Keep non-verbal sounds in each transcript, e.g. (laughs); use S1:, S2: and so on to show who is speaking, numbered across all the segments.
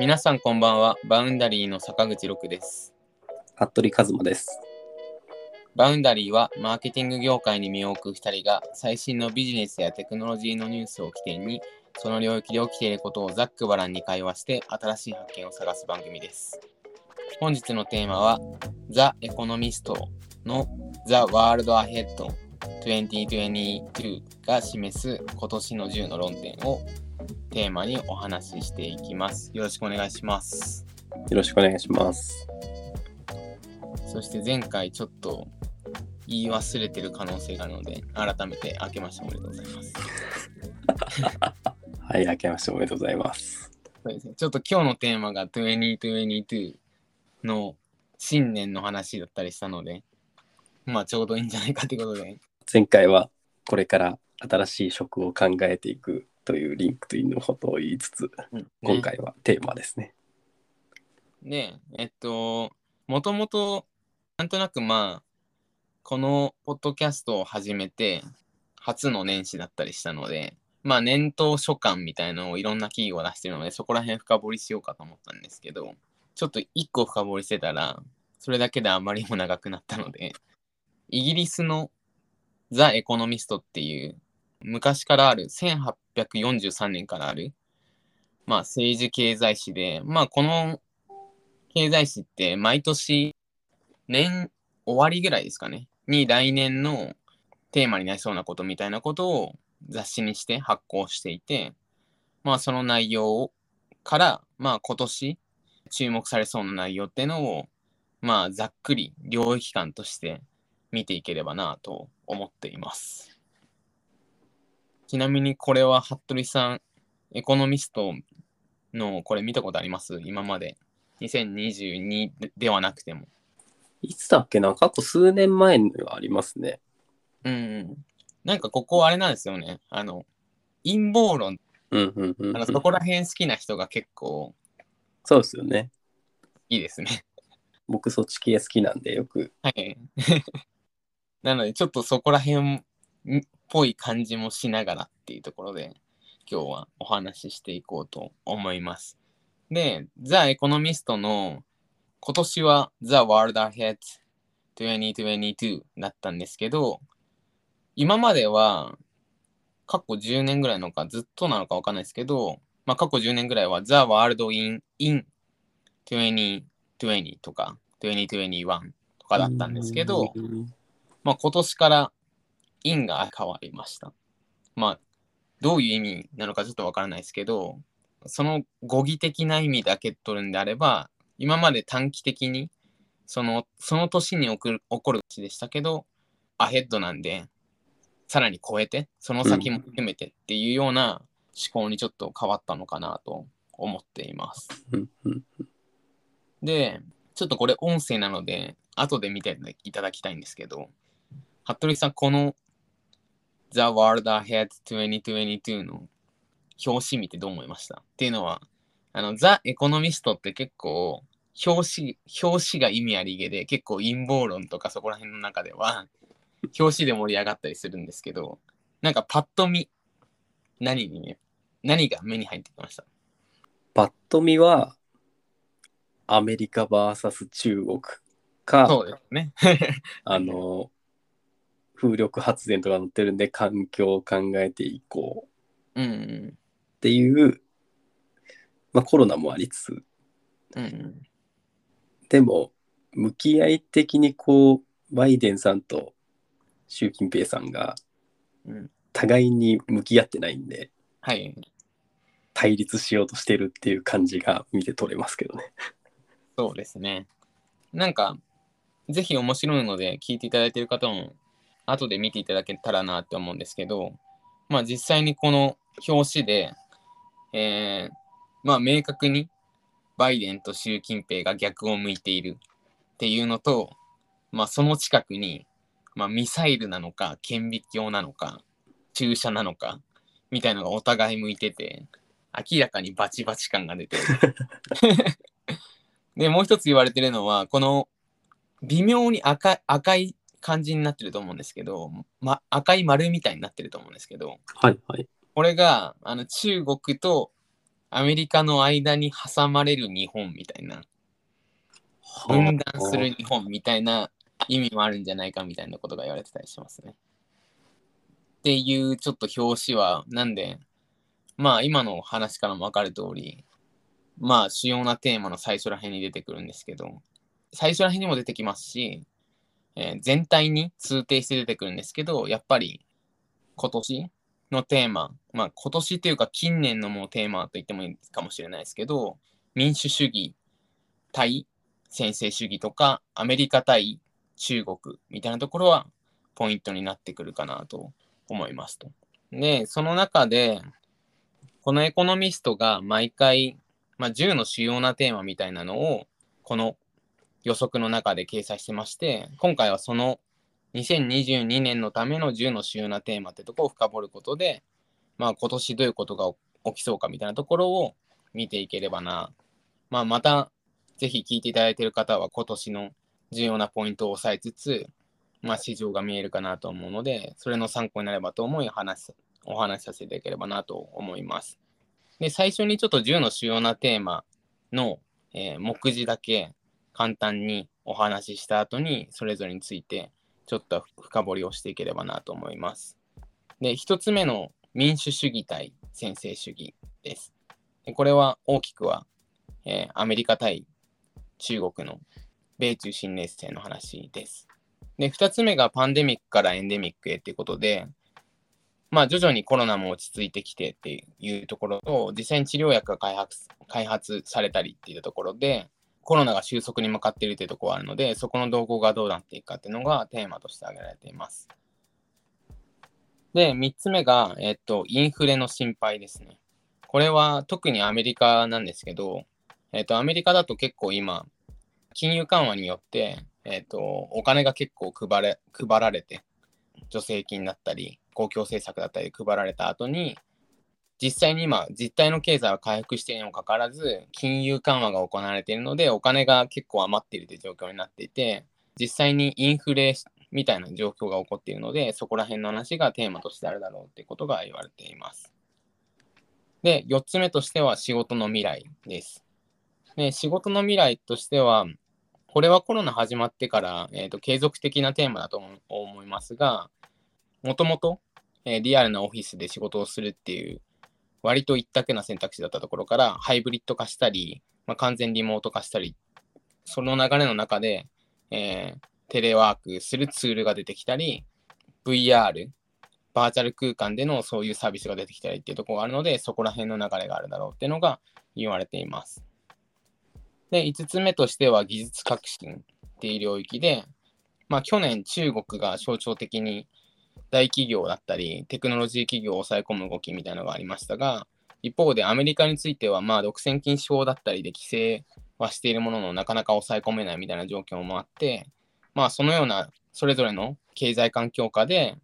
S1: 皆さんこんばんは。バウンダリーの坂口六です。
S2: 服部和馬です。
S1: バウンダリーはマーケティング業界に身を置く2人が最新のビジネスやテクノロジーのニュースを起点にその領域で起きていることをざっくばらんに会話して新しい発見を探す番組です。本日のテーマは The Economist の The World Ahead 2022が示す今年の10の論点をテーマにお話ししていきます。よろしくお願いします。
S2: よろしくお願いします。
S1: そして前回ちょっと言い忘れてる可能性があるので、改めて明けましておめでとうございます。(laughs)
S2: はい、明けましておめでとうございます。
S1: そうですね、ちょっと今日のテーマが2022の新年の話だったりしたので、まあちょうどいいんじゃないかということで、
S2: 前回はこれから新しい職を考えていくという LinkedIn のことを言いつつ、
S1: ね
S2: 今回はテーマですね。
S1: で、えっと、もともと、なんとなくまあ、このポッドキャストを始めて、初の年始だったりしたので、まあ、年頭所感みたいなのをいろんな企業が出してるので、そこら辺深掘りしようかと思ったんですけど、ちょっと一個深掘りしてたら、それだけであまりにも長くなったので、イギリスのザ・エコノミストっていう、昔からある、1843年からある、まあ、政治経済誌で、まあ、この経済誌って毎年年終わりぐらいですかねに来年のテーマになりそうなことみたいなことを雑誌にして発行していてまあその内容からまあ今年注目されそうな内容っていうのをまあざっくり領域感として見ていければなと思っています。ちなみにこれは服部さんエコノミストのこれ見たことあります？今まで2022ではなくても。
S2: いつだっけな？過去数年前にはありますね。
S1: うんうん。なんかここあれなんですよね。あの、陰謀論、
S2: うんうんうん、うん
S1: あのそこら辺好きな人が結構
S2: そうですよね。
S1: いいですね。
S2: 僕そっち系好きなんでよく。
S1: はい。(laughs) なのでちょっとそこら辺っぽい感じもしながらっていうところで今日はお話ししていこうと思います。で、ザ・エコノミストの今年は The World Ahead 2022だったんですけど、今までは過去10年ぐらいのかずっとなのかわかんないですけど、まあ、過去10年ぐらいは The World in, in 2020とか2021とかだったんですけど、
S2: うん
S1: まあ、今年から因が変わりました。まあ、どういう意味なのかちょっとわからないですけど、その語義的な意味だけ取るんであれば、今まで短期的にそのその年に起こる起こる年でしたけど、アヘッドなんで、さらに超えて、その先も含めてっていうような思考にちょっと変わったのかなと思っています。で、ちょっとこれ音声なので、後で見ていただきたいんですけど、服部さん、この The World Ahead 2022の表紙見てどう思いました？っていうのは、あの、ザ・エコノミストって結構、表紙、表紙が意味ありげで、結構陰謀論とかそこら辺の中では、表紙で盛り上がったりするんですけど、なんかパッと見、何にね、何が目に入ってきました？
S2: パッと見はアメリカ VS 中国か
S1: そうですね。(laughs)
S2: あの風力発電とか載ってるんで環境を考えていこう
S1: うんうん。
S2: っていう、まあ、コロナもありつつ
S1: うんうん。
S2: でも向き合い的にこうバイデンさんと習近平さんが
S1: うん
S2: 互いに向き合ってないんで
S1: はい。
S2: 対立しようとしてるっていう感じが見て取れますけどね。
S1: そうですね。なんか、ぜひ面白いので聞いていただいている方も、後で見ていただけたらなって思うんですけど、まあ実際にこの表紙で、えーまあ明確にバイデンと習近平が逆を向いているっていうのと、まあその近くに、まあミサイルなのか、顕微鏡なのか、注射なのか、みたいなのがお互い向いてて、明らかにバチバチ感が出てる。(laughs) で、もう一つ言われてるのは、この微妙に赤い赤い感じになってると思うんですけど、ま、赤い丸みたいになってると思うんですけど、
S2: はいはい。
S1: これがあの中国とアメリカの間に挟まれる日本みたいな、分断する日本みたいな意味もあるんじゃないかみたいなことが言われてたりしますね。っていうちょっと表紙は、なんで、まあ今の話からも分かる通り、まあ主要なテーマの最初ら辺に出てくるんですけど、最初ら辺にも出てきますし、えー全体に通底して出てくるんですけど、やっぱり今年のテーマ、まあ今年というか近年のもうテーマと言ってもいいかもしれないですけど、民主主義対専制主義とか、アメリカ対中国みたいなところはポイントになってくるかなと思いますと。で、その中で、このエコノミストが毎回、まあ、10の主要なテーマみたいなのを、この予測の中で掲載してまして、今回はその2022年のための10の主要なテーマってとこを深掘ることで、まあ今年どういうことが起きそうかみたいなところを見ていければな。まあまた、ぜひ聞いていただいている方は今年の重要なポイントを押さえつつ、まあ市場が見えるかなと思うので、それの参考になればと思い話お話しさせていただければなと思います。で、最初にちょっと10の主要なテーマの、えー目次だけ簡単にお話しした後に、それぞれについてちょっと深掘りをしていければなと思います。で、一つ目の民主主義対専制主義です。でこれは大きくは、えーアメリカ対中国の米中新冷戦の話です。で、二つ目がパンデミックからエンデミックへっていうことで、まあ徐々にコロナも落ち着いてきてっていうところと、実際に治療薬が開発開発されたりっていうところで、コロナが収束に向かっているというところがあるので、そこの動向がどうなっていくかっていうのがテーマとして挙げられています。で、3つ目が、えっと、インフレの心配ですね。これは特にアメリカなんですけど、えっと、アメリカだと結構今、金融緩和によって、えっと、お金が結構配れ配られて、助成金だったり、公共政策だったり配られた後に、実際に今、実態の経済は回復しているにもかかわらず、金融緩和が行われているので、お金が結構余っているという状況になっていて、実際にインフレみたいな状況が起こっているので、そこら辺の話がテーマとしてあるだろうっていうことが言われています。で、4つ目としては仕事の未来です。で、仕事の未来としては、これはコロナ始まってから、えーと継続的なテーマだと思いますが、もともと、えリアルなオフィスで仕事をするっていう、割と一択な選択肢だったところから、ハイブリッド化したり、まあ、完全リモート化したり、その流れの中で、えーテレワークするツールが出てきたり、VR、バーチャル空間でのそういうサービスが出てきたりっていうところがあるので、そこら辺の流れがあるだろうっていうのが言われています。で、5つ目としては技術革新っていう領域で、まあ去年中国が象徴的に大企業だったり、テクノロジー企業を抑え込む動きみたいなのがありましたが、一方でアメリカについては、まあ独占禁止法だったりで規制はしているものの、なかなか抑え込めないみたいな状況もあって、まあそのようなそれぞれの経済環境下で、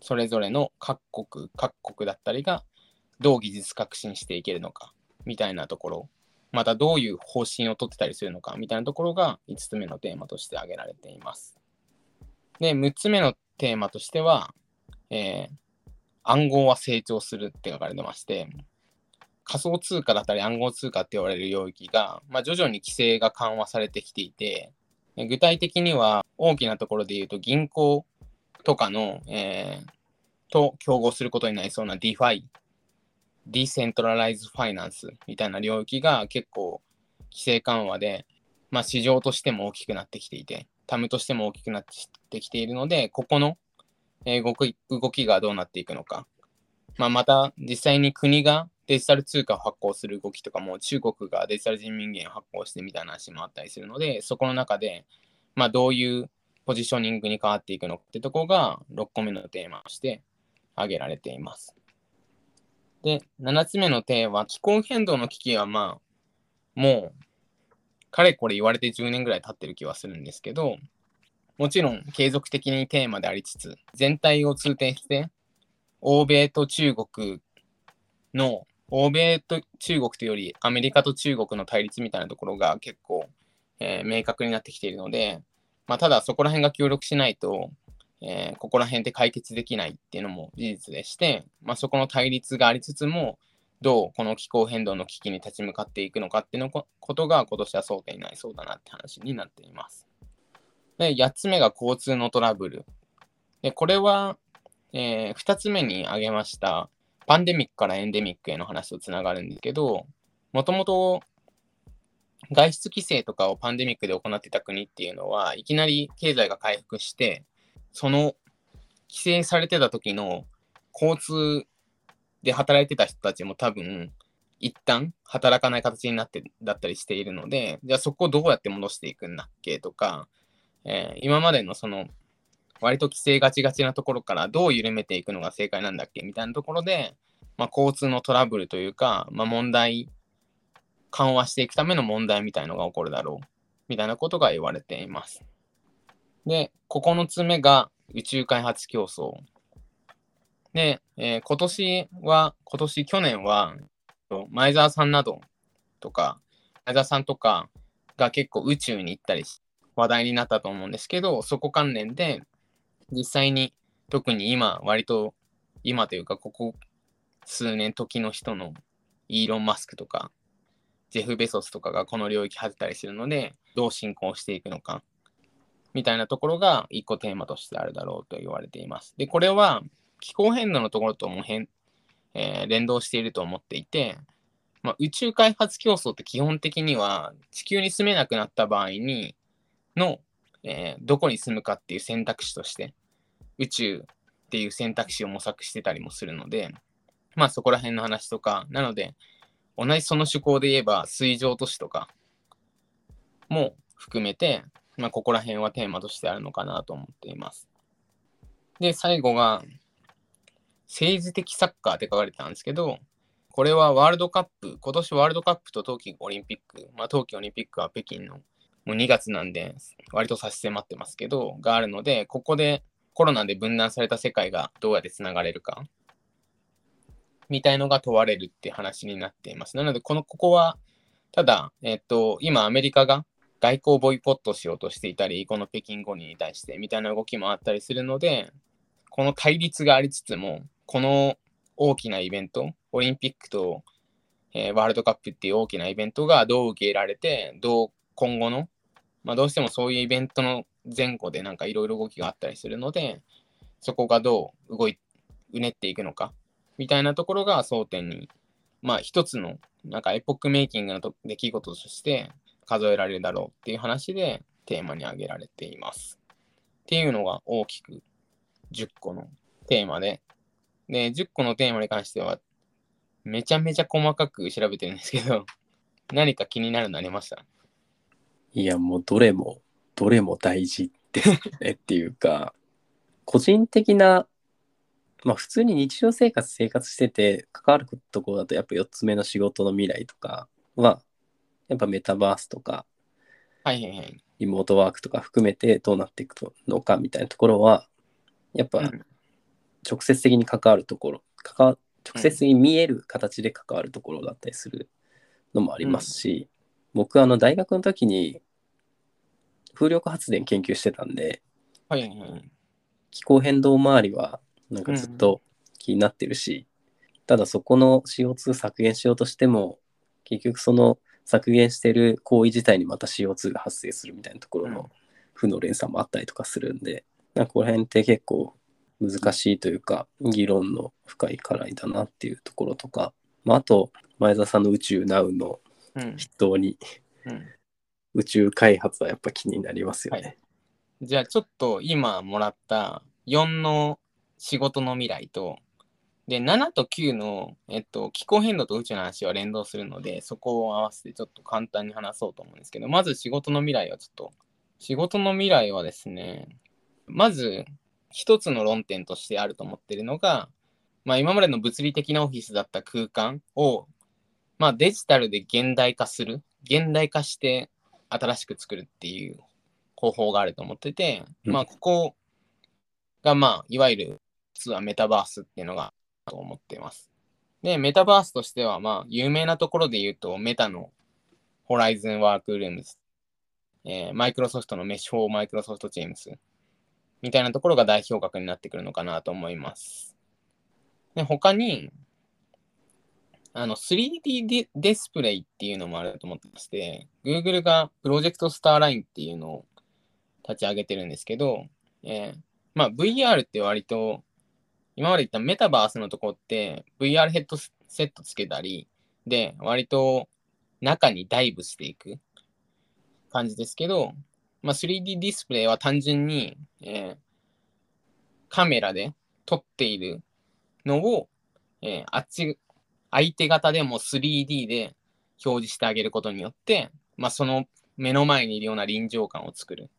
S1: それぞれの各国、各国だったりがどう技術革新していけるのか、みたいなところ、またどういう方針を取ってたりするのか、みたいなところが5つ目のテーマとして挙げられています。で、6つ目のテーマとしては、えー暗号は成長するって書かれてまして、仮想通貨だったり暗号通貨って言われる領域が、まあ、徐々に規制が緩和されてきていて、具体的には大きなところで言うと銀行とかの、えーと競合することになりそうな DeFi、Decentralized Finance みたいな領域が結構規制緩和で、まあ、市場としても大きくなってきていて、タムとしても大きくなってきているので、ここのえ動き動きがどうなっていくのか。まあ、また、実際に国がデジタル通貨を発行する動きとかも、中国がデジタル人民元を発行してみたいな話もあったりするので、そこの中で、まあ、どういうポジショニングに変わっていくのかってところが6個目のテーマとして挙げられています。で、7つ目のテーマ、気候変動の危機はまあ、もう、かれこれ言われて10年ぐらい経ってる気はするんですけど、もちろん継続的にテーマでありつつ、全体を通底して、欧米と中国の、欧米と中国というよりアメリカと中国の対立みたいなところが結構、えー明確になってきているので、まあ、ただそこら辺が協力しないと、えーここら辺で解決できないっていうのも事実でして、まあ、そこの対立がありつつも、どうこの気候変動の危機に立ち向かっていくのかっていうのことが今年は争点になりそうだなって話になっています。で、8つ目が交通のトラブル。で、これは、えー、2つ目に挙げましたパンデミックからエンデミックへの話とつながるんですけど、もともと外出規制とかをパンデミックで行ってた国っていうのは、いきなり経済が回復して、その規制されてた時の交通で働いてた人たちも多分、一旦働かない形になってだったりしているので、じゃあそこをどうやって戻していくんだっけとか、えー、今までのその割と規制がちがちなところからどう緩めていくのが正解なんだっけみたいなところで、まあ、交通のトラブルというか、まあ、問題、緩和していくための問題みたいのが起こるだろうみたいなことが言われています。で、9つ目が宇宙開発競争。で、えー、今年は、今年、去年は、前澤さんなどとか、前澤さんとかが結構宇宙に行ったり話題になったと思うんですけど、そこ関連で、実際に特に今、割と、今というか、ここ数年時の人のイーロン・マスクとか、ジェフ・ベソスとかがこの領域外ったりするので、どう進行していくのか、みたいなところが一個テーマとしてあるだろうと言われています。で、これは気候変動のところとも変、えー、連動していると思っていて、まあ、宇宙開発競争って基本的には地球に住めなくなった場合にの、えー、どこに住むかっていう選択肢として宇宙っていう選択肢を模索してたりもするので、まあそこら辺の話とか、なので、同じその趣向で言えば水上都市とかも含めて、まあ、ここら辺はテーマとしてあるのかなと思っています。で、最後が、政治的サッカーって書かれてたんですけど、これはワールドカップ、今年ワールドカップと冬季オリンピック、まあ、冬季オリンピックは北京のもう2月なんで、割と差し迫ってますけど、があるので、ここでコロナで分断された世界がどうやってつながれるか、みたいのが問われるって話になっています。なので、この、ここは、ただ、えっと、今アメリカが外交ボイコットしようとしていたり、この北京五輪に対してみたいな動きもあったりするので、この対立がありつつも、この大きなイベント、オリンピックと、えー、ワールドカップっていう大きなイベントがどう受け入れられて、どう今後のまあ、どうしてもそういうイベントの前後でなんかいろいろ動きがあったりするので、そこがどう動いうねっていくのか、みたいなところが争点に、まあ一つのなんかエポックメイキングの出来事として数えられるだろうっていう話でテーマに挙げられています。っていうのが大きく10個のテーマで、で、10個のテーマに関してはめちゃめちゃ細かく調べてるんですけど、(laughs) 何か気になるのありました？
S2: いや、もうどれも、どれも大事ですねっていうか、(laughs) 個人的な、まあ普通に日常生活生活してて関わるところだとやっぱ4つ目の仕事の未来とかは、やっぱメタバースとか、
S1: はいはいはい。
S2: リモートワークとか含めてどうなっていくのかみたいなところは、やっぱ直接的に関わるところ、関わ直接的に見える形で関わるところだったりするのもありますし、僕あの大学の時に風力発電研究してたんで、
S1: はいはいはい。
S2: 気候変動周りはなんかずっと気になってるし、ただそこの CO2 削減しようとしても結局その削減してる行為自体にまた CO2 が発生するみたいなところの負の連鎖もあったりとかするんで、なんかこの辺って結構難しいというか議論の深い課題だなっていうところとか、まあ、あと前澤さんの宇宙ナウの筆頭に、
S1: うん。
S2: 宇宙開発はやっぱ気になりますよね。はい、
S1: じゃあちょっと今もらった4の仕事の未来と、で、7と9の、えっと、気候変動と宇宙の話は連動するので、そこを合わせてちょっと簡単に話そうと思うんですけど、まず仕事の未来はちょっと、仕事の未来はですね、まず一つの論点としてあると思ってるのが、まあ今までの物理的なオフィスだった空間を、まあデジタルで現代化する、現代化して新しく作るっていう方法があると思ってて、うん、まあここがまあいわゆる実はメタバースっていうのがと思っています。で、メタバースとしてはまあ有名なところで言うとメタのホライズンワークルームズ、えー、マイクロソフトのメッシュフォーマイクロソフトチームスみたいなところが代表格になってくるのかなと思います。で、他に、あの 3D デディスプレイっていうのもあると思ってまして、Google がプロジェクトスターラインっていうのを立ち上げてるんですけど、えーまあ VR って割と、今まで言ったメタバースのとこって VR ヘッドセットつけたり、で、割と中にダイブしていく感じですけど、まあ 3D ディスプレイは単純に、えーカメラで撮っているのを、えーあっち、相手方でも 3D で表示してあげることによって、まあ、その目の前にいるような臨場感を作る。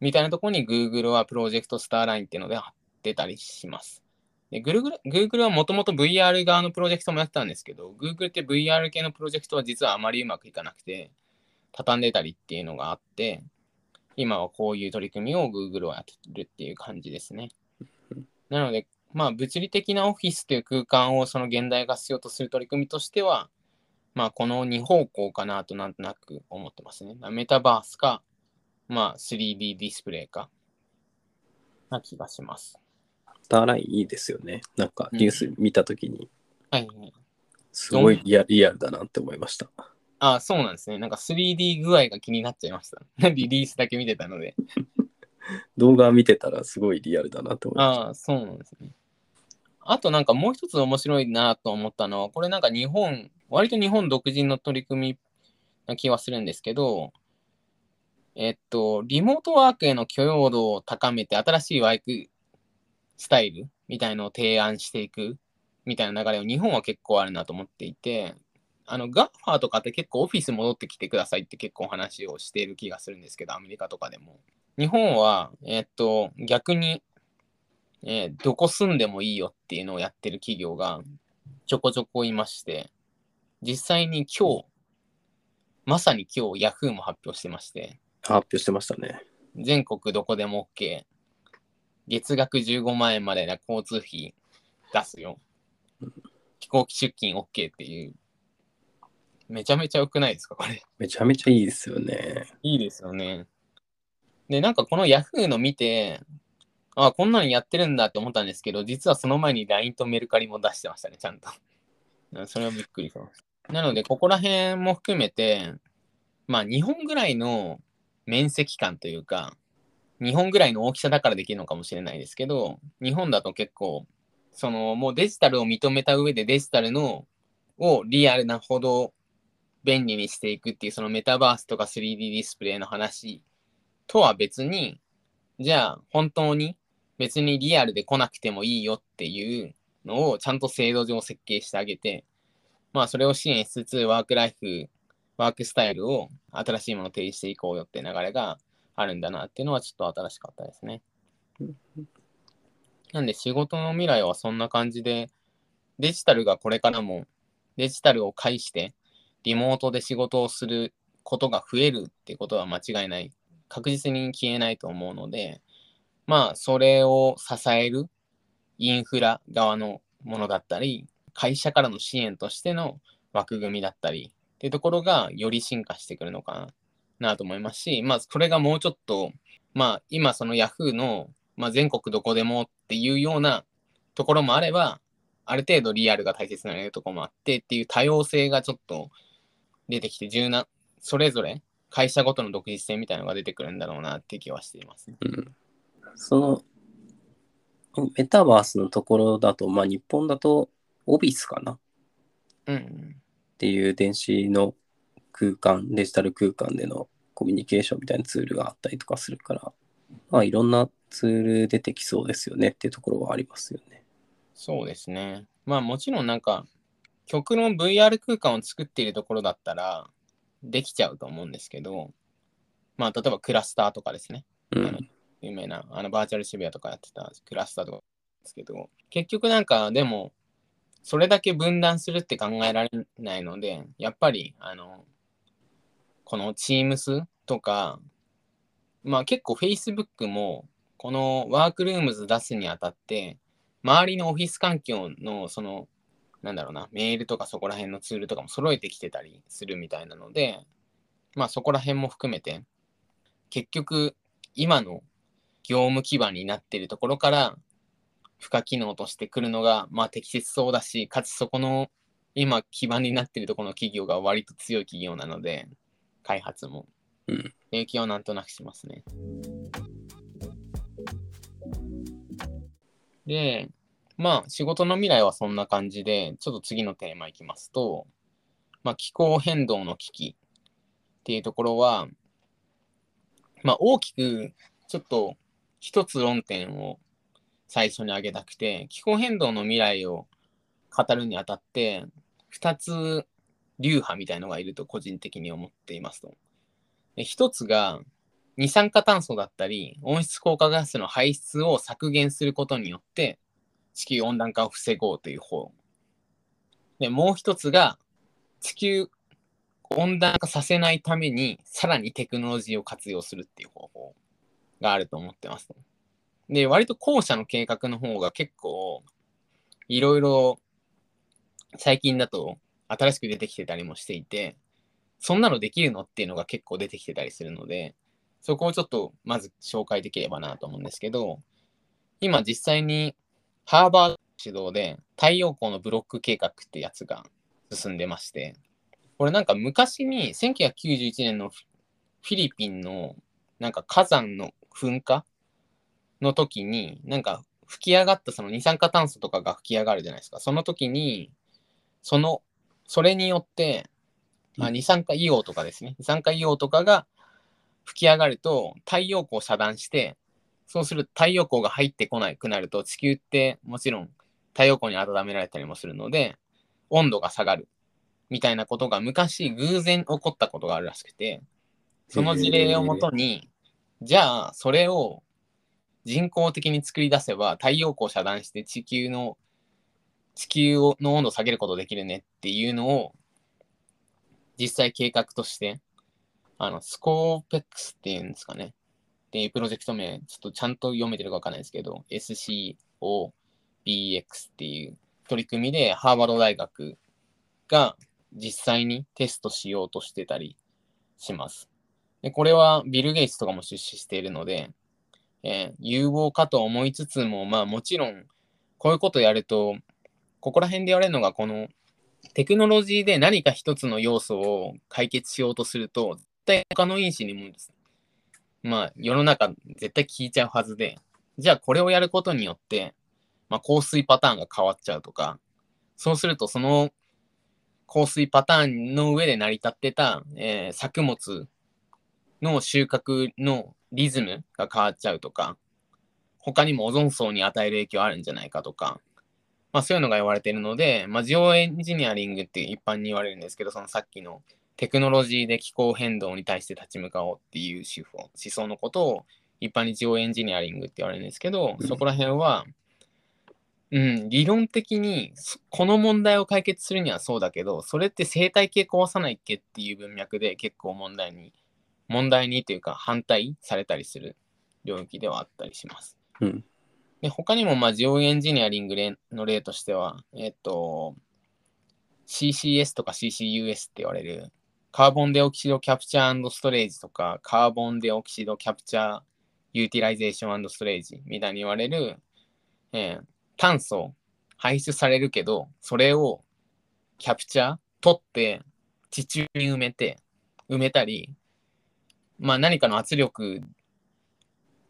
S1: みたいなところに Google はプロジェクトスターラインっていうので貼ってたりします。で Google, Google はもともと VR 側のプロジェクトもやってたんですけど、Google って VR 系のプロジェクトは実はあまりうまくいかなくて、畳んでたりっていうのがあって、今はこういう取り組みを Google はやってるっていう感じですね。なので、まあ、物理的なオフィスという空間をその現代化しようとする取り組みとしては、まあ、この2方向かなとなんとなく思ってますね。メタバースか、まあ、3D ディスプレイか、な気がします。
S2: スターラインいいですよね。なんかニュース見たときに、
S1: はい。
S2: すごいリアリアルだなって思いました。
S1: あそうなんですね。なんか 3D 具合が気になっちゃいました。(laughs) リリースだけ見てたので。
S2: 動画見てたらすごいリアルだなって思いました。
S1: ああ、そうなんですね。あとなんかもう一つ面白いなと思ったのは、これなんか日本、割と日本独自の取り組みな気はするんですけど、えっと、リモートワークへの許容度を高めて新しいワークスタイルみたいのを提案していくみたいな流れを日本は結構あるなと思っていて、あの、ガッファーとかって結構オフィス戻ってきてくださいって結構話をしている気がするんですけど、アメリカとかでも。日本は、えっと、逆に、えーどこ住んでもいいよっていうのをやってる企業がちょこちょこいまして、実際に今日、まさに今日 Yahoo も発表してまして、
S2: 発表してましたね。
S1: 全国どこでも OK、月額15万円までな交通費出すよ。飛行機出勤 OK っていう、めちゃめちゃ良くないですか、これ？
S2: めちゃめちゃいいですよね。
S1: いいですよね。で、なんかこの Yahoo の見て、あこんなのやってるんだって思ったんですけど、実はその前に LINE とメルカリも出してましたね、ちゃんと。うんそれはびっくりしました。なので、ここら辺も含めて、まあ、日本ぐらいの面積感というか、日本ぐらいの大きさだからできるのかもしれないですけど、日本だと結構、そのもうデジタルを認めた上でデジタルのをリアルなほど便利にしていくっていうそのメタバースとか 3D ディスプレイの話とは別に、じゃあ本当に別にリアルで来なくてもいいよっていうのをちゃんと制度上設計してあげて、まあそれを支援しつつワークライフ、ワークスタイルを新しいものを提示していこうよって流れがあるんだなっていうのはちょっと新しかったですね。なんで仕事の未来はそんな感じで、デジタルがこれからもデジタルを介してリモートで仕事をすることが増えるってことは間違いない。確実に消えないと思うので、まあ、それを支えるインフラ側のものだったり、会社からの支援としての枠組みだったりっていうところがより進化してくるのかなと思いますし、まあ、これがもうちょっと、まあ、今その Yahoo の、まあ、全国どこでもっていうようなところもあれば、ある程度リアルが大切なところもあってっていう多様性がちょっと出てきて、柔軟、それぞれ会社ごとの独立性みたいなのが出てくるんだろうなって気はしていますね。
S2: うん。その、メタバースのところだと、まあ日本だとオフィスかな？っ
S1: うん。
S2: ていう電子の空間、デジタル空間でのコミュニケーションみたいなツールがあったりとかするから、まあいろんなツール出てきそうですよねっていうところはありますよね。
S1: そうですね。まあもちろんなんか、極論 VR 空間を作っているところだったら、できちゃうと思うんですけど、まあ例えばクラスターとかですね。
S2: うん。
S1: 有名な、あのバーチャル渋谷とかやってたクラスターとかですけど、結局なんかでも、それだけ分断するって考えられないので、やっぱり、あの、この Teams とか、まあ結構 Facebook も、このワークルームズ出すにあたって、周りのオフィス環境の、その、なんだろうな、メールとかそこら辺のツールとかも揃えてきてたりするみたいなので、まあそこら辺も含めて、結局、今の業務基盤になっているところから、付加機能としてくるのが、まあ適切そうだし、かつそこの今基盤になっているところの企業が割と強い企業なので、開発も。
S2: うん
S1: 影響はなんとなくしますね。で、まあ仕事の未来はそんな感じで、ちょっと次のテーマいきますと、まあ気候変動の危機っていうところは、まあ大きくちょっと一つ論点を最初に挙げたくて、気候変動の未来を語るにあたって、二つ流派みたいのがいると個人的に思っていますと。で一つが、二酸化炭素だったり、温室効果ガスの排出を削減することによって、地球温暖化を防ごうという方。で、もう一つが、地球温暖化させないために、さらにテクノロジーを活用するっていう方法があると思ってます。で、割と後者の計画の方が結構、いろいろ、最近だと新しく出てきてたりもしていて、そんなのできるのっていうのが結構出てきてたりするので、そこをちょっとまず紹介できればなと思うんですけど、今実際にハーバード指導で太陽光のブロック計画ってやつが進んでまして、これなんか昔に1991年のフィリピンのなんか火山の噴火の時に、なんか吹き上がったその二酸化炭素とかが吹き上がるじゃないですか。その時に、その、それによって、あ二酸化硫黄とかですね。二酸化硫黄とかが吹き上がると太陽光を遮断して、そうすると太陽光が入ってこなくなると地球ってもちろん太陽光に温められたりもするので、温度が下がるみたいなことが昔偶然起こったことがあるらしくて、その事例をもとに、じゃあそれを人工的に作り出せば太陽光を遮断して地球の地球の温度を下げることできるねっていうのを実際計画としてあのスコーペックスっていうんですかねっていうプロジェクト名ちょっとちゃんと読めてるかわかんないですけど SCOBX っていう取り組みでハーバード大学が実際にテストしようとしてたりします。でこれはビル・ゲイツとかも出資しているので、えー有望かと思いつつも、まあもちろん、こういうことやると、ここら辺で言われるのが、このテクノロジーで何か一つの要素を解決しようとすると、絶対他の因子にも、まあ世の中絶対聞いちゃうはずで、じゃあこれをやることによって、まあ降水パターンが変わっちゃうとか、そうするとその降水パターンの上で成り立ってた、えー作物の収穫のリズムが変わっちゃうとか、他にもオゾン層に与える影響あるんじゃないかとか、まあそういうのが言われているので、まあジオエンジニアリングって一般に言われるんですけど、そのさっきのテクノロジーで気候変動に対して立ち向かおうっていう手法思想のことを一般にジオエンジニアリングって言われるんですけど、
S2: うん
S1: そこら辺は、うん、理論的にそこの問題を解決するにはそうだけど、それって生態系壊さないっけっていう文脈で結構問題に、問題にというか反対されたりする領域ではあったりします。
S2: うん
S1: で他にも、まあ、ジオエンジニアリング例の例としては、えっと、CCS とか CCUS って言われる、カーボンデオキシドキャプチャーストレージとか、カーボンデオキシドキャプチャーユーティライゼーションストレージみたいに言われる、えー炭素排出されるけど、それをキャプチャー取って地中に埋めて、埋めたり、まあ何かの圧力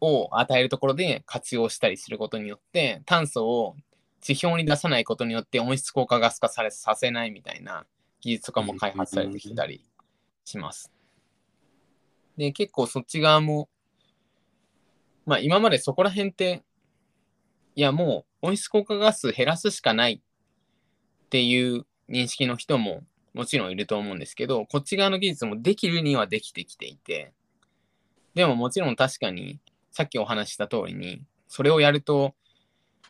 S1: を与えるところで活用したりすることによって、炭素を地表に出さないことによって温室効果ガス化されさせないみたいな技術とかも開発されてきたり。します。で、結構そっち側も、まあ今までそこら辺って、いやもう温室効果ガス減らすしかないっていう認識の人ももちろんいると思うんですけど、こっち側の技術もできるにはできてきていて、でももちろん確かにさっきお話しした通りに、それをやると、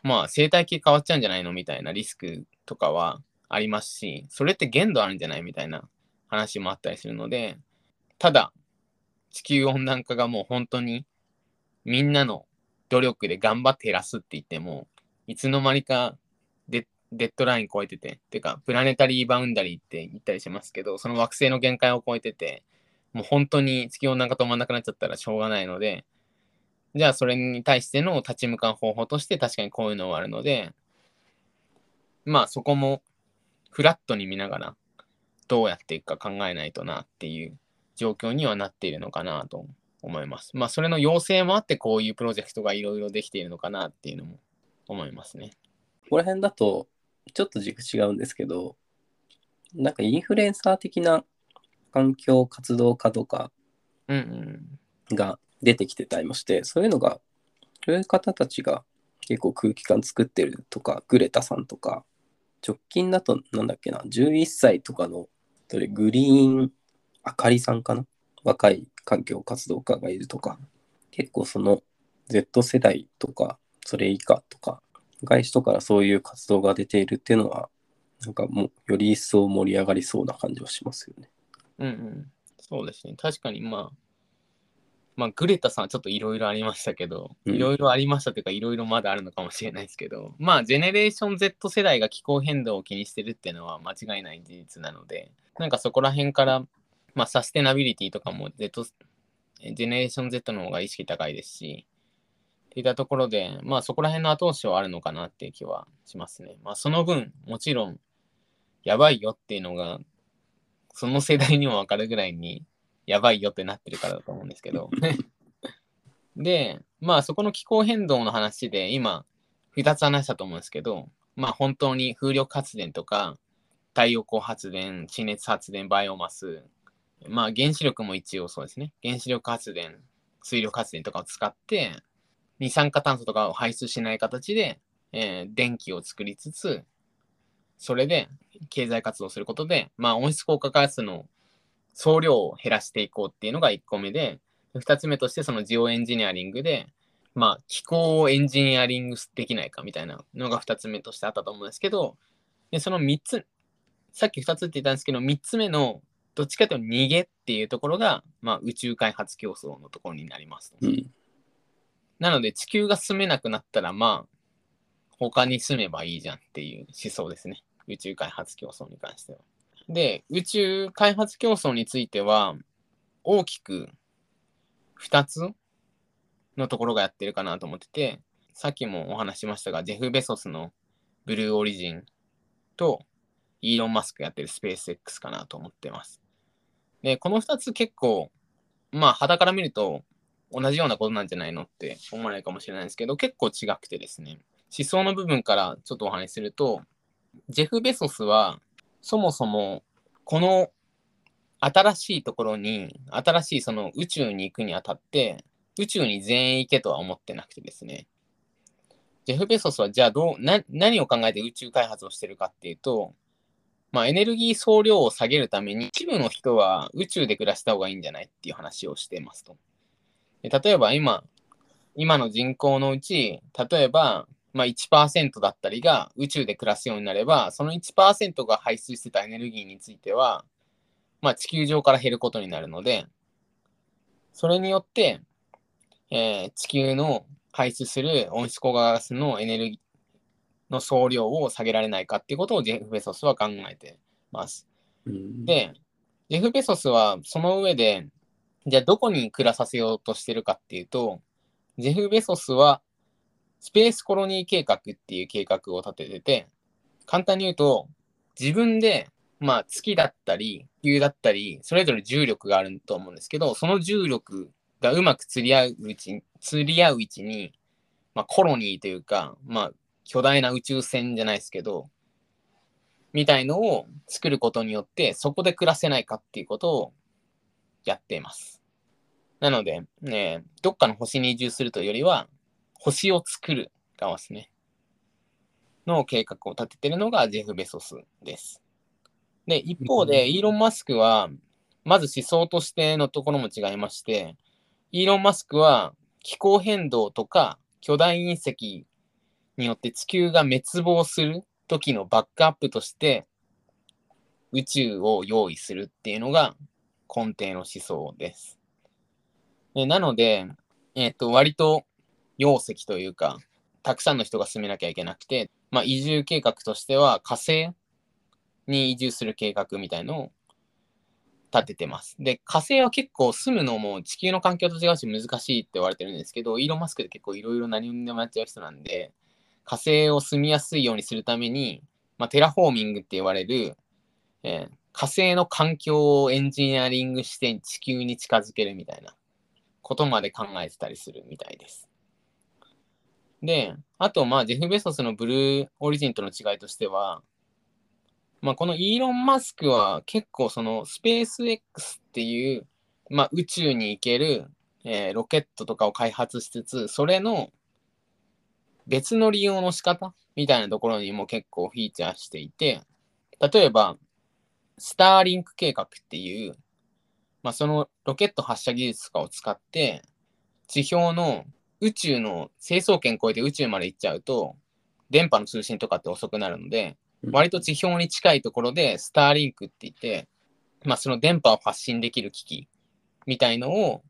S1: まあ生態系変わっちゃうんじゃないのみたいなリスクとかはありますし、それって限度あるんじゃないみたいな話もあったりするので、ただ地球温暖化がもう本当にみんなの努力で頑張って減らすって言っても、いつの間にかデッドライン超えてて、っていうか、プラネタリーバウンダリーって言ったりしますけど、その惑星の限界を超えてて、もう本当に地球温暖化止まんなくなっちゃったらしょうがないので、じゃあそれに対しての立ち向かう方法として確かにこういうのはあるので、まあそこもフラットに見ながらどうやっていくか考えないとなっていう状況にはなっているのかなと思います。まあそれの要請もあってこういうプロジェクトがいろいろできているのかなっていうのも思いますね。
S2: ここら辺だとちょっと軸違うんですけどなんかインフルエンサー的な環境活動家とか
S1: うんうん。
S2: が出てきてたりもしてそういうのがそういう方たちが結構空気感作ってるとかグレタさんとか直近だとなんだっけな11歳とかのそれグリーンあかりさんかな？若い環境活動家がいるとか結構その Z 世代とかそれ以下とか外人からそういう活動が出ているっていうのはなんかもうより一層盛り上がりそうな感じはしますよね。
S1: うんうん。そうですね。確かにまあ、まあ、グレタさんはちょっといろいろありましたけど、
S2: うん
S1: いろいろありましたというか、いろいろまだあるのかもしれないですけど、まあ、ジェネレーション Z 世代が気候変動を気にしてるっていうのは間違いない事実なので、なんかそこら辺から、まあ、サステナビリティとかも Z、ジェネレーション Z の方が意識高いですし、っていったところで、まあそこら辺の後押しはあるのかなっていう気はしますね。まあその分、もちろん、やばいよっていうのが、その世代にも分かるぐらいに、やばいよってなってるからだと思うんですけど。(laughs) で、まあそこの気候変動の話で今、2つ話したと思うんですけど、まあ本当に風力発電とか、太陽光発電、地熱発電、バイオマス、まあ原子力も一応そうですね。原子力発電、水力発電とかを使って、二酸化炭素とかを排出しない形で、えー電気を作りつつ、それで経済活動することで、まあ温室効果ガスの総量を減らしていこうっていうのが1個目で、2つ目としてそのジオエンジニアリングで、まあ気候をエンジニアリングできないかみたいなのが2つ目としてあったと思うんですけど、でその3つ、さっき2つって言ったんですけど、3つ目のどっちかというと逃げっていうところが、まあ、宇宙開発競争のところになります。
S2: うん。
S1: なので地球が住めなくなったら、まあ、他に住めばいいじゃんっていう思想ですね。宇宙開発競争に関しては。で、宇宙開発競争については、大きく2つのところがやってるかなと思ってて、さっきもお話ししましたが、ジェフ・ベソスのブルーオリジンと、イーロン・マスクやってるスペース X かなと思ってます。で、この2つ結構、まあ、肌から見ると同じようなことなんじゃないのって思わないかもしれないですけど、結構違くてですね、思想の部分からちょっとお話しすると、ジェフ・ベソスは、そもそも、この新しいところに、新しいその宇宙に行くにあたって、宇宙に全員行けとは思ってなくてですね、ジェフ・ベソスはじゃあどうな、何を考えて宇宙開発をしてるかっていうと、まあ、エネルギー総量を下げるために、一部の人は宇宙で暮らした方がいいんじゃないっていう話をしてますと。で例えば今、今の人口のうち、例えば、まあ、1%だったりが宇宙で暮らすようになれば、その1%が排出してたエネルギーについては、まあ、地球上から減ることになるので、それによって、えー地球の排出する温室効果ガスのエネルギーの総量を下げられないかっていうことをジェフ・ベソスは考えてます。
S2: うん、
S1: で、ジェフ・ベソスはその上で、じゃあどこに暮らさせようとしてるかっていうと、ジェフ・ベソスはスペースコロニー計画っていう計画を立ててて、簡単に言うと、自分で、まあ月だったり、地球だったり、それぞれ重力があると思うんですけど、その重力がうまく釣り合ううちに、釣り合う位置に、まあコロニーというか、まあ巨大な宇宙船じゃないですけど、みたいのを作ることによって、そこで暮らせないかっていうことをやっています。なので、ね、どっかの星に移住するというよりは、星を作る側ですね。の計画を立ててるのがジェフ・ベソスです。で、一方で、イーロン・マスクは、まず思想としてのところも違いまして、イーロン・マスクは気候変動とか巨大隕石によって地球が滅亡する時のバックアップとして宇宙を用意するっていうのが根底の思想です。でなので、えっ、と、割と容積というか、たくさんの人が住めなきゃいけなくて、まあ、移住計画としては火星に移住する計画みたいのを立ててます。で、火星は結構住むのも地球の環境と違うし難しいって言われてるんですけど、イーロン・マスクで結構いろいろ何でもやっちゃう人なんで、火星を住みやすいようにするために、まあ、テラフォーミングって言われる、えー火星の環境をエンジニアリングして地球に近づけるみたいなことまで考えてたりするみたいです。で、あと、まあ、ジェフ・ベゾスの Blue Origin との違いとしては、まあ、このイーロン・マスクは結構そのスペース X っていう、まあ、宇宙に行ける、えーロケットとかを開発しつつ、それの別の利用の仕方みたいなところにも結構フィーチャーしていて、例えば、スターリンク計画っていう、まあ、そのロケット発射技術とかを使って、地表の宇宙の成層圏超えて宇宙まで行っちゃうと、電波の通信とかって遅くなるので、
S2: うん。
S1: 割と地表に近いところで、スターリンクって言って、まあ、その電波を発信できる機器みたいのを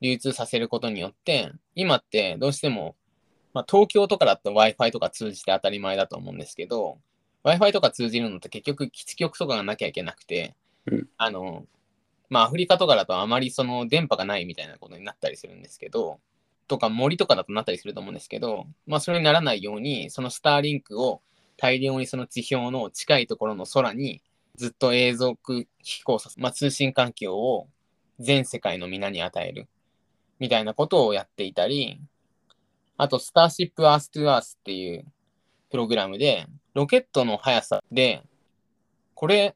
S1: 流通させることによって、今ってどうしても、まあ、東京とかだと Wi-Fi とか通じて当たり前だと思うんですけど、Wi-Fi とか通じるのって結局基地局とかがなきゃいけなくて、
S2: うん。
S1: あの、まあアフリカとかだとあまりその電波がないみたいなことになったりするんですけど、とか森とかだとなったりすると思うんですけど、まあそれにならないように、そのスターリンクを大量にその地表の近いところの空にずっと永続飛行させ、まあ通信環境を全世界の皆に与えるみたいなことをやっていたり、あと、スターシップ・アース・トゥ・アースっていうプログラムで、ロケットの速さで、これ、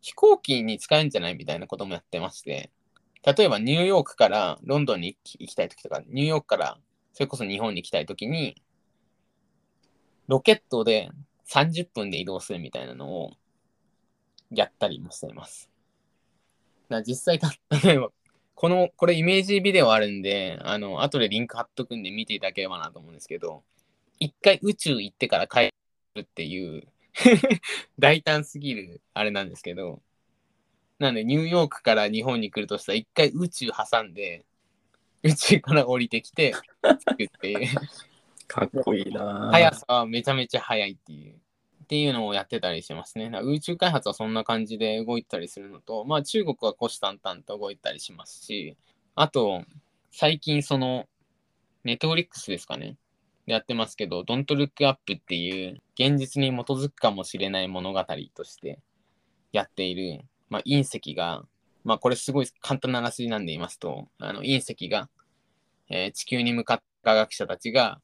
S1: 飛行機に使えるんじゃないみたいなこともやってまして、例えばニューヨークからロンドンに行きたいときとか、ニューヨークからそれこそ日本に行きたいときに、ロケットで30分で移動するみたいなのをやったりもしています。だ実際、例えば、この、これイメージビデオあるんで、あの、後でリンク貼っとくんで見ていただければなと思うんですけど、一回宇宙行ってから帰るっていう、(laughs) 大胆すぎるあれなんですけど、なんでニューヨークから日本に来るとしたら一回宇宙挟んで、宇宙から降りてきて、着くっていう、(laughs)
S2: かっこいいなぁ
S1: 速さはめちゃめちゃ速いっていう。っていうのをやってたりしますね。宇宙開発はそんな感じで動いたりするのと、まあ中国は虎視眈々と動いたりしますし、あと、最近その、ネットフリックスですかね。でやってますけど、Don't Look Up っていう現実に基づくかもしれない物語としてやっている、まあ隕石が、まあこれすごい簡単なあらすじなんで言いますと、あの隕石が、えー地球に向かった科学者たちが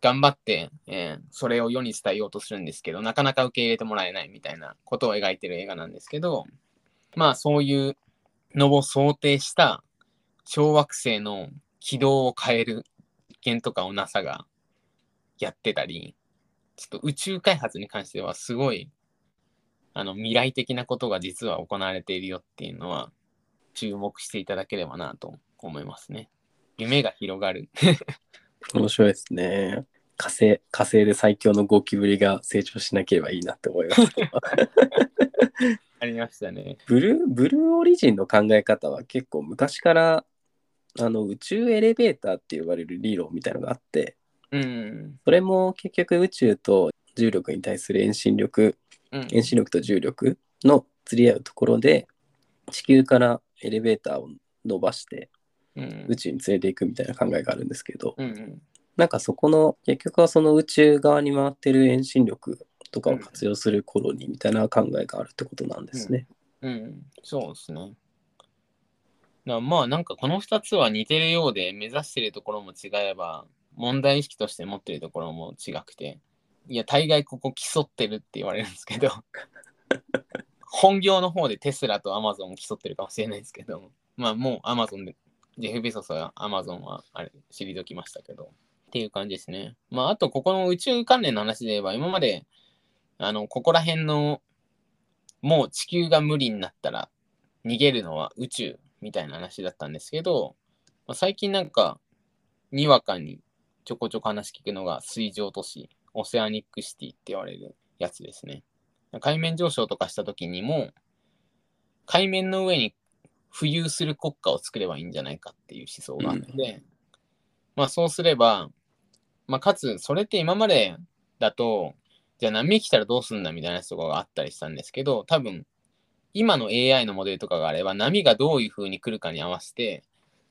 S1: 頑張って、えーそれを世に伝えようとするんですけど、なかなか受け入れてもらえないみたいなことを描いてる映画なんですけど、まあそういうのを想定した小惑星の軌道を変える実験とかを NASA がやってたり、ちょっと宇宙開発に関してはすごいあの未来的なことが実は行われているよっていうのは注目していただければなと思いますね。夢が広がる。
S2: 面白いですね。火星、火星で最強のゴキブリが成長しなければいいなって思います。(laughs)
S1: ありましたね。
S2: ブルー、ブルーオリジンの考え方は結構昔からあの宇宙エレベーターって呼ばれる理論みたいなのがあって、
S1: うん。
S2: それも結局宇宙と重力に対する遠心力、
S1: うん。
S2: 遠心力と重力の釣り合うところで、地球からエレベーターを伸ばして
S1: うん。
S2: 宇宙に連れていくみたいな考えがあるんですけど、
S1: うんうん。
S2: なんかそこの結局はその宇宙側に回ってる遠心力とかを活用するコロニーみたいな考えがあるってことなんですね。
S1: うん、そうですね。まあなんかこの2つは似てるようで目指してるところも違えば問題意識として持ってるところも違くていや大概ここ競ってるって言われるんですけど。本業の方でテスラとアマゾンを競ってるかもしれないですけど。まあもうアマゾンでジェフ・ベソスはアマゾンはあれ退きましたけど。っていう感じですね。まああとここの宇宙関連の話で言えば今まであのここら辺のもう地球が無理になったら逃げるのは宇宙みたいな話だったんですけど、まあ、最近なんかにわかにちょこちょこ話聞くのが水上都市、オセアニックシティって言われるやつですね。海面上昇とかした時にも海面の上に浮遊する国家を作ればいいんじゃないかっていう思想があって、まあそうすれば、まあかつそれって今までだとじゃあ波来たらどうすんだみたいなやつとかがあったりしたんですけど、多分、今の AI のモデルとかがあれば、波がどういう風に来るかに合わせて、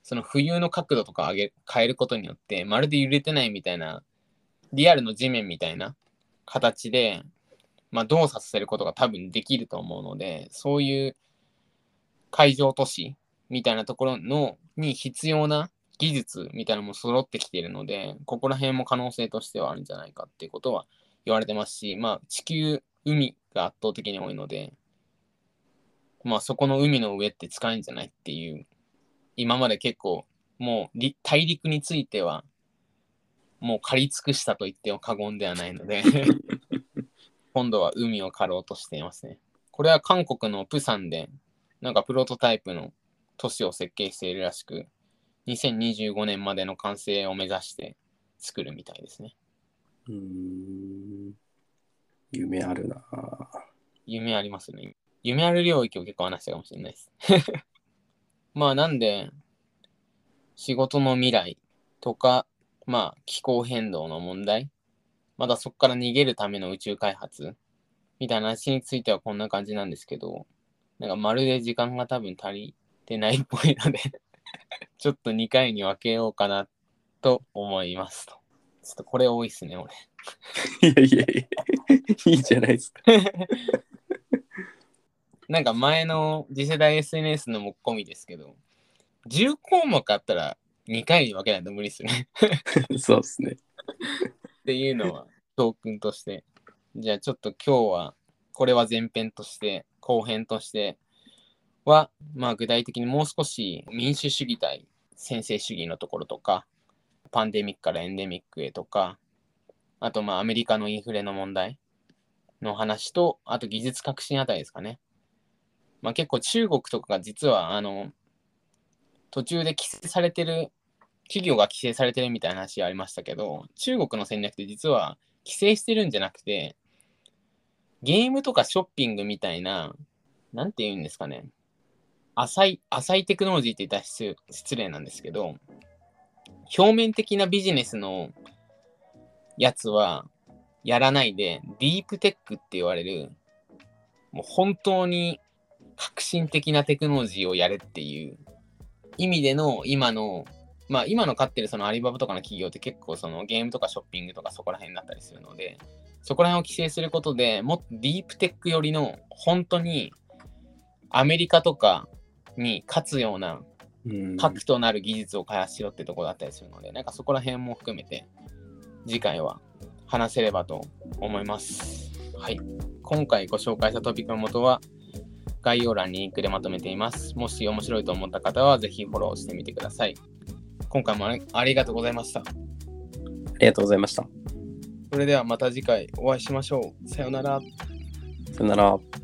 S1: その浮遊の角度とか上げ変えることによって、まるで揺れてないみたいな、リアルの地面みたいな形で、まあ、動作させることが多分できると思うので、そういう海上都市みたいなところのに必要な技術みたいなのも揃ってきているので、ここら辺も可能性としてはあるんじゃないかっていうことは言われてますし、まあ、地球、海が圧倒的に多いので、まあ、そこの海の上って使えんじゃないっていう、今まで結構、もう大陸については、もう借り尽くしたと言っても過言ではないので (laughs) 今度は海を狩ろうとしていますね。これは韓国のプサンで、なんかプロトタイプの都市を設計しているらしく、2025年までの完成を目指して作るみたいですね。
S2: うーん。夢あるなぁ
S1: 夢ありますね。夢ある領域を結構話したかもしれないです。(laughs) まあなんで、仕事の未来とか、まあ気候変動の問題、まだそこから逃げるための宇宙開発みたいな話についてはこんな感じなんですけど、なんかまるで時間が多分足りてないっぽいので (laughs) ちょっと2回に分けようかなと思いますと。ちょっとこれ多いっすね、俺。
S2: いやいやいや、いいじゃないですか。(laughs)
S1: なんか前の次世代 SNS のもっこみですけど、10項目あったら2回に分けないと無理っすね。(laughs)
S2: そうですね。
S1: っていうのは教訓として。じゃあちょっと今日は、これは前編として、後編としては、まあ具体的にもう少し民主主義対専制主義のところとか、パンデミックからエンデミックへとか、あとまあアメリカのインフレの問題の話と、あと技術革新あたりですかね。まあ結構中国とかが実はあの、途中で規制されてる企業が規制されてるみたいな話ありましたけど、中国の戦略って実は規制してるんじゃなくて、ゲームとかショッピングみたいな、なんて言うんですかね。浅い、浅いテクノロジーって言ったら失失礼なんですけど、表面的なビジネスのやつはやらないで、ディープテックって言われる、もう本当に革新的なテクノロジーをやれっていう意味での今のまあ今の飼ってるそのアリババとかの企業って結構そのゲームとかショッピングとかそこら辺だったりするので、そこら辺を規制することでもっとディープテック寄りの本当にアメリカとかに勝つような
S2: うん
S1: 核となる技術を開発しろってところだったりするので、なんかそこら辺も含めて次回は話せればと思います。はい。今回ご紹介したトピックの元は概要欄にリンクでまとめています。もし面白いと思った方はぜひフォローしてみてください。今回もありがとうございました。
S2: ありがとうございました。
S1: それではまた次回お会いしましょう。さようなら。
S2: さよなら。